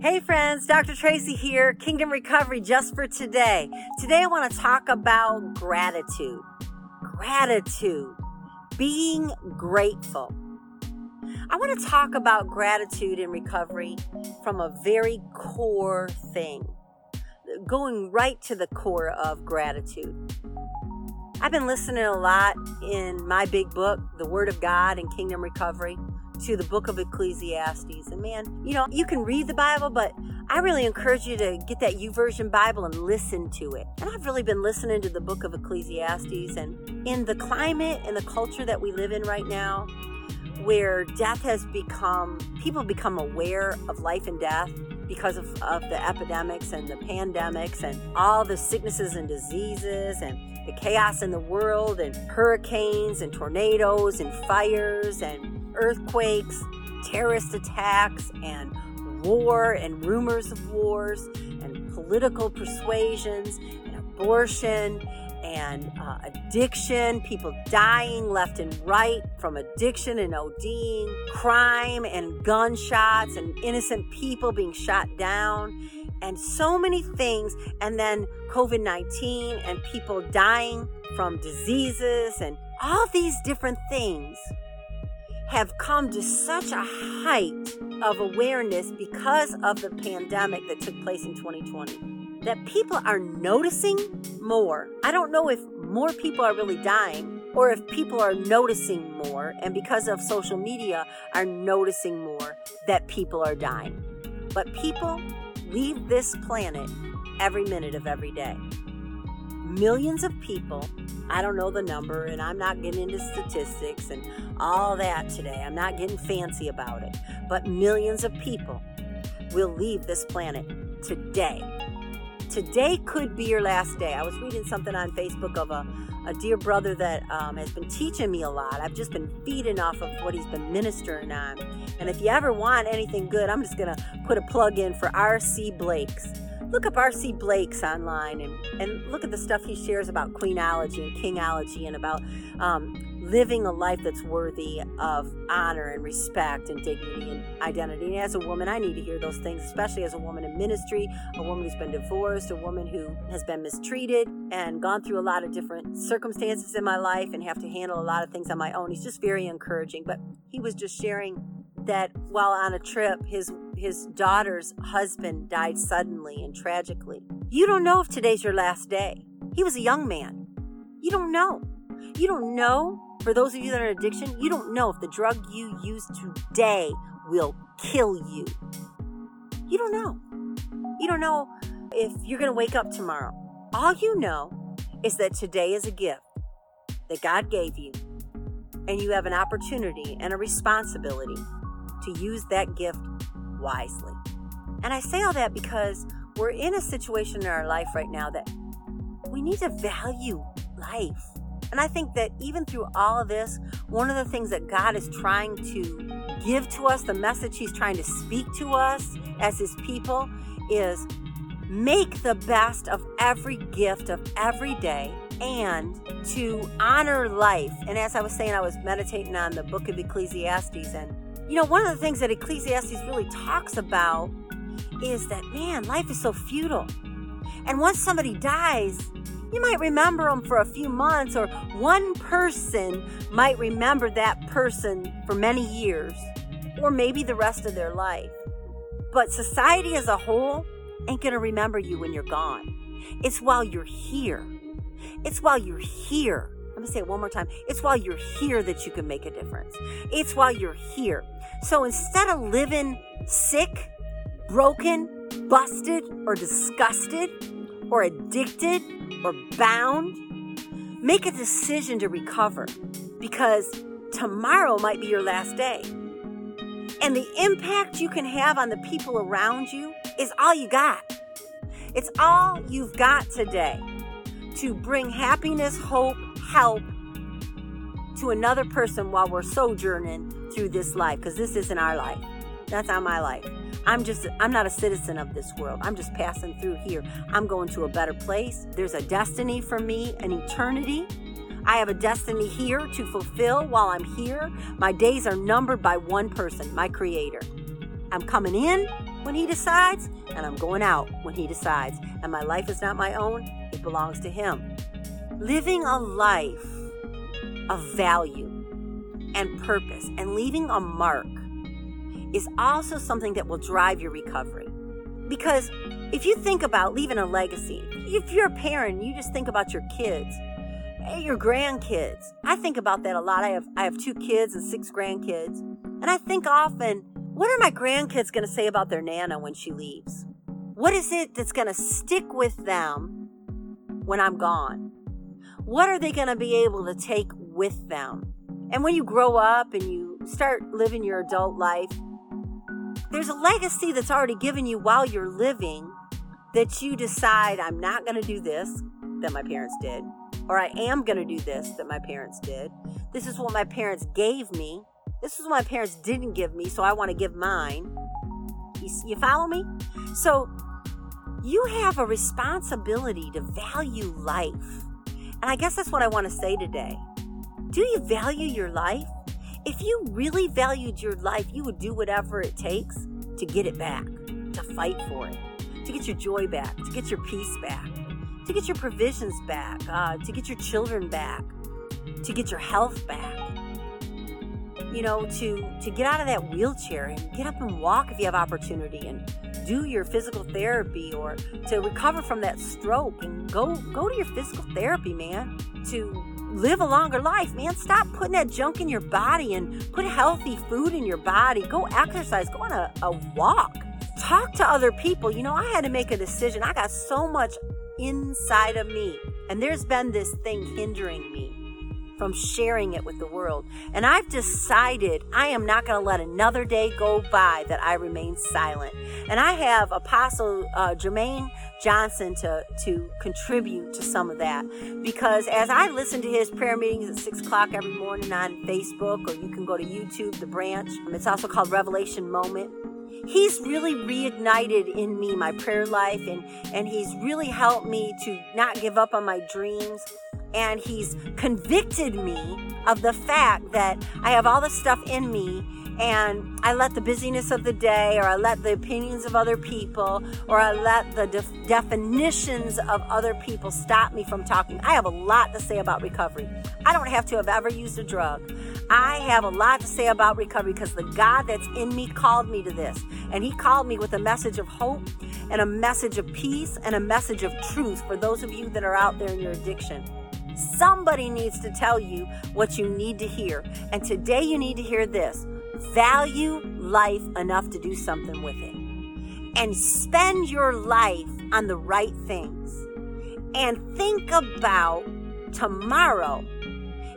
Hey friends, Dr. Tracy here, Kingdom Recovery just for today. Today I want to talk about gratitude. Gratitude. Being grateful. I want to talk about gratitude in recovery from a very core thing. Going right to the core of gratitude. I've been listening a lot in my big book, The Word of God and Kingdom Recovery to the book of Ecclesiastes. And man, you know, you can read the Bible, but I really encourage you to get that YouVersion Bible and listen to it. And I've really been listening to the book of Ecclesiastes. And in the climate and the culture that we live in right now, where death has become, people become aware of life and death because of, of the epidemics and the pandemics and all the sicknesses and diseases and the chaos in the world and hurricanes and tornadoes and fires and earthquakes, terrorist attacks, and war and rumors of wars, and political persuasions, and abortion, and uh, addiction, people dying left and right from addiction and ODing, crime and gunshots, and innocent people being shot down, and so many things. And then COVID 19 and people dying from diseases, and all these different things have come to such a height of awareness because of the pandemic that took place in 2020 that people are noticing more. I don't know if more people are really dying or if people are noticing more and because of social media are noticing more that people are dying. But people leave this planet every minute of every day. Millions of people I don't know the number, and I'm not getting into statistics and all that today. I'm not getting fancy about it. But millions of people will leave this planet today. Today could be your last day. I was reading something on Facebook of a, a dear brother that um, has been teaching me a lot. I've just been feeding off of what he's been ministering on. And if you ever want anything good, I'm just going to put a plug in for R.C. Blakes look up R.C. Blakes online and, and look at the stuff he shares about queenology and kingology and about um, living a life that's worthy of honor and respect and dignity and identity. And as a woman, I need to hear those things, especially as a woman in ministry, a woman who's been divorced, a woman who has been mistreated and gone through a lot of different circumstances in my life and have to handle a lot of things on my own. He's just very encouraging. But he was just sharing that while on a trip, his his daughter's husband died suddenly and tragically. You don't know if today's your last day. He was a young man. You don't know. You don't know. For those of you that are in addiction, you don't know if the drug you use today will kill you. You don't know. You don't know if you're going to wake up tomorrow. All you know is that today is a gift that God gave you, and you have an opportunity and a responsibility to use that gift wisely. And I say all that because we're in a situation in our life right now that we need to value life. And I think that even through all of this, one of the things that God is trying to give to us, the message He's trying to speak to us as His people, is make the best of every gift of every day and to honor life. And as I was saying, I was meditating on the book of Ecclesiastes and you know, one of the things that Ecclesiastes really talks about is that, man, life is so futile. And once somebody dies, you might remember them for a few months, or one person might remember that person for many years, or maybe the rest of their life. But society as a whole ain't gonna remember you when you're gone. It's while you're here. It's while you're here let me say it one more time. It's while you're here that you can make a difference. It's while you're here. So instead of living sick, broken, busted, or disgusted, or addicted, or bound, make a decision to recover because tomorrow might be your last day. And the impact you can have on the people around you is all you got. It's all you've got today to bring happiness, hope, help to another person while we're sojourning through this life because this isn't our life. That's not my life. I'm just, I'm not a citizen of this world. I'm just passing through here. I'm going to a better place. There's a destiny for me, an eternity. I have a destiny here to fulfill while I'm here. My days are numbered by one person, my creator. I'm coming in when He decides, and I'm going out when He decides. And my life is not my own, it belongs to Him. Living a life of value and purpose and leaving a mark is also something that will drive your recovery. Because if you think about leaving a legacy, if you're a parent, you just think about your kids, eh, your grandkids. I think about that a lot. I have I have two kids and six grandkids, and I think often, what are my grandkids going to say about their nana when she leaves? What is it that's going to stick with them when I'm gone? What are they going to be able to take with them? And when you grow up and you start living your adult life, there's a legacy that's already given you while you're living that you decide, I'm not going to do this that my parents did, or I am going to do this that my parents did. This is what my parents gave me. This is what my parents didn't give me, so I want to give mine. You, you follow me? So you have a responsibility to value life. And I guess that's what I want to say today. Do you value your life? If you really valued your life, you would do whatever it takes to get it back, to fight for it, to get your joy back, to get your peace back, to get your provisions back, uh, to get your children back, to get your health back. You know, to to get out of that wheelchair and get up and walk if you have opportunity and do your physical therapy or to recover from that stroke and go go to your physical therapy, man. To live a longer life, man. Stop putting that junk in your body and put healthy food in your body. Go exercise, go on a, a walk, talk to other people. You know, I had to make a decision. I got so much inside of me, and there's been this thing hindering me from sharing it with the world. And I've decided I am not going to let another day go by that I remain silent. And I have Apostle uh, Jermaine Johnson to, to contribute to some of that. Because as I listen to his prayer meetings at 6 o'clock every morning on Facebook, or you can go to YouTube, The Branch, it's also called Revelation Moment he's really reignited in me my prayer life and and he's really helped me to not give up on my dreams and he's convicted me of the fact that I have all this stuff in me and I let the busyness of the day, or I let the opinions of other people, or I let the def- definitions of other people stop me from talking. I have a lot to say about recovery. I don't have to have ever used a drug. I have a lot to say about recovery because the God that's in me called me to this. And He called me with a message of hope and a message of peace and a message of truth for those of you that are out there in your addiction. Somebody needs to tell you what you need to hear. And today you need to hear this value life enough to do something with it. And spend your life on the right things. And think about tomorrow.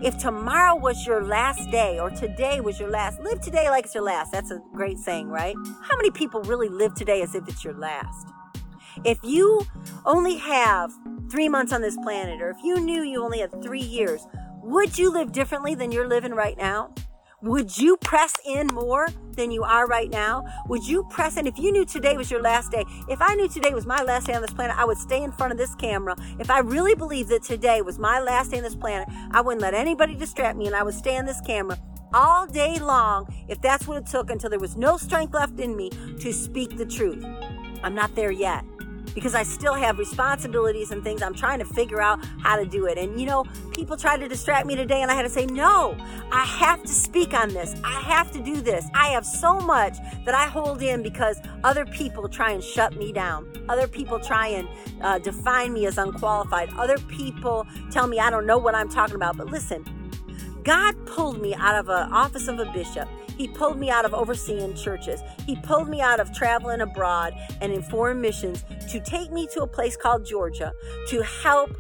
If tomorrow was your last day or today was your last, live today like it's your last. That's a great saying, right? How many people really live today as if it's your last? If you only have three months on this planet, or if you knew you only had three years, would you live differently than you're living right now? Would you press in more than you are right now? Would you press in? If you knew today was your last day, if I knew today was my last day on this planet, I would stay in front of this camera. If I really believed that today was my last day on this planet, I wouldn't let anybody distract me and I would stay on this camera all day long if that's what it took until there was no strength left in me to speak the truth. I'm not there yet because I still have responsibilities and things. I'm trying to figure out how to do it. And you know, people try to distract me today, and I had to say, no, I have to speak on this. I have to do this. I have so much that I hold in because other people try and shut me down. Other people try and uh, define me as unqualified. Other people tell me I don't know what I'm talking about. But listen, God pulled me out of an office of a bishop. He pulled me out of overseeing churches. He pulled me out of traveling abroad and in foreign missions to take me to a place called Georgia to help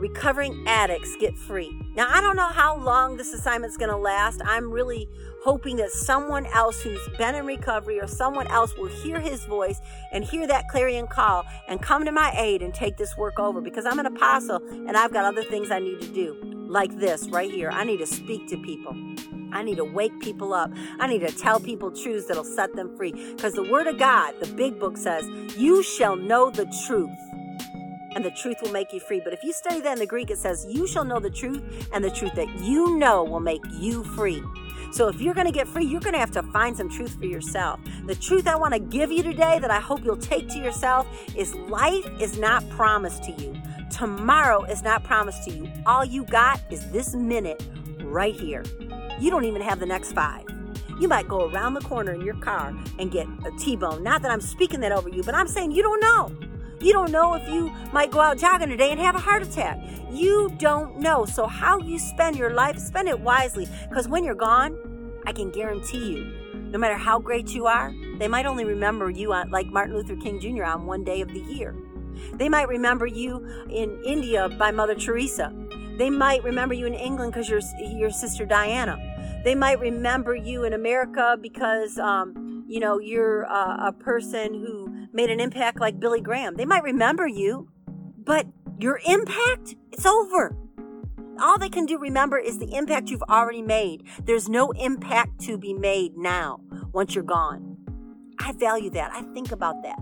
recovering addicts get free. Now, I don't know how long this assignment's going to last. I'm really hoping that someone else who's been in recovery or someone else will hear his voice and hear that clarion call and come to my aid and take this work over because I'm an apostle and I've got other things I need to do like this right here. I need to speak to people. I need to wake people up. I need to tell people truths that'll set them free. Because the Word of God, the big book says, You shall know the truth, and the truth will make you free. But if you study that in the Greek, it says, You shall know the truth, and the truth that you know will make you free. So if you're going to get free, you're going to have to find some truth for yourself. The truth I want to give you today that I hope you'll take to yourself is life is not promised to you. Tomorrow is not promised to you. All you got is this minute right here. You don't even have the next five. You might go around the corner in your car and get a T-bone. Not that I'm speaking that over you, but I'm saying you don't know. You don't know if you might go out jogging today and have a heart attack. You don't know. So, how you spend your life, spend it wisely. Because when you're gone, I can guarantee you, no matter how great you are, they might only remember you on, like Martin Luther King Jr. on one day of the year. They might remember you in India by Mother Teresa. They might remember you in England because you're your sister Diana. They might remember you in America because, um, you know, you're a person who made an impact like Billy Graham. They might remember you, but your impact, it's over. All they can do, remember, is the impact you've already made. There's no impact to be made now once you're gone. I value that. I think about that.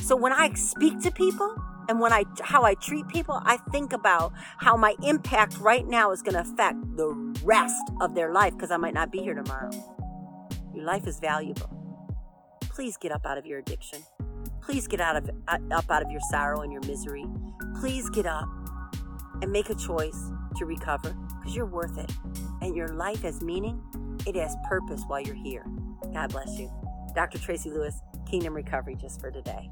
So when I speak to people and when I how I treat people, I think about how my impact right now is going to affect the rest of their life because I might not be here tomorrow. Your life is valuable. Please get up out of your addiction. Please get out of uh, up out of your sorrow and your misery. Please get up and make a choice to recover because you're worth it. And your life has meaning. It has purpose while you're here. God bless you. Dr. Tracy Lewis, Kingdom Recovery just for today.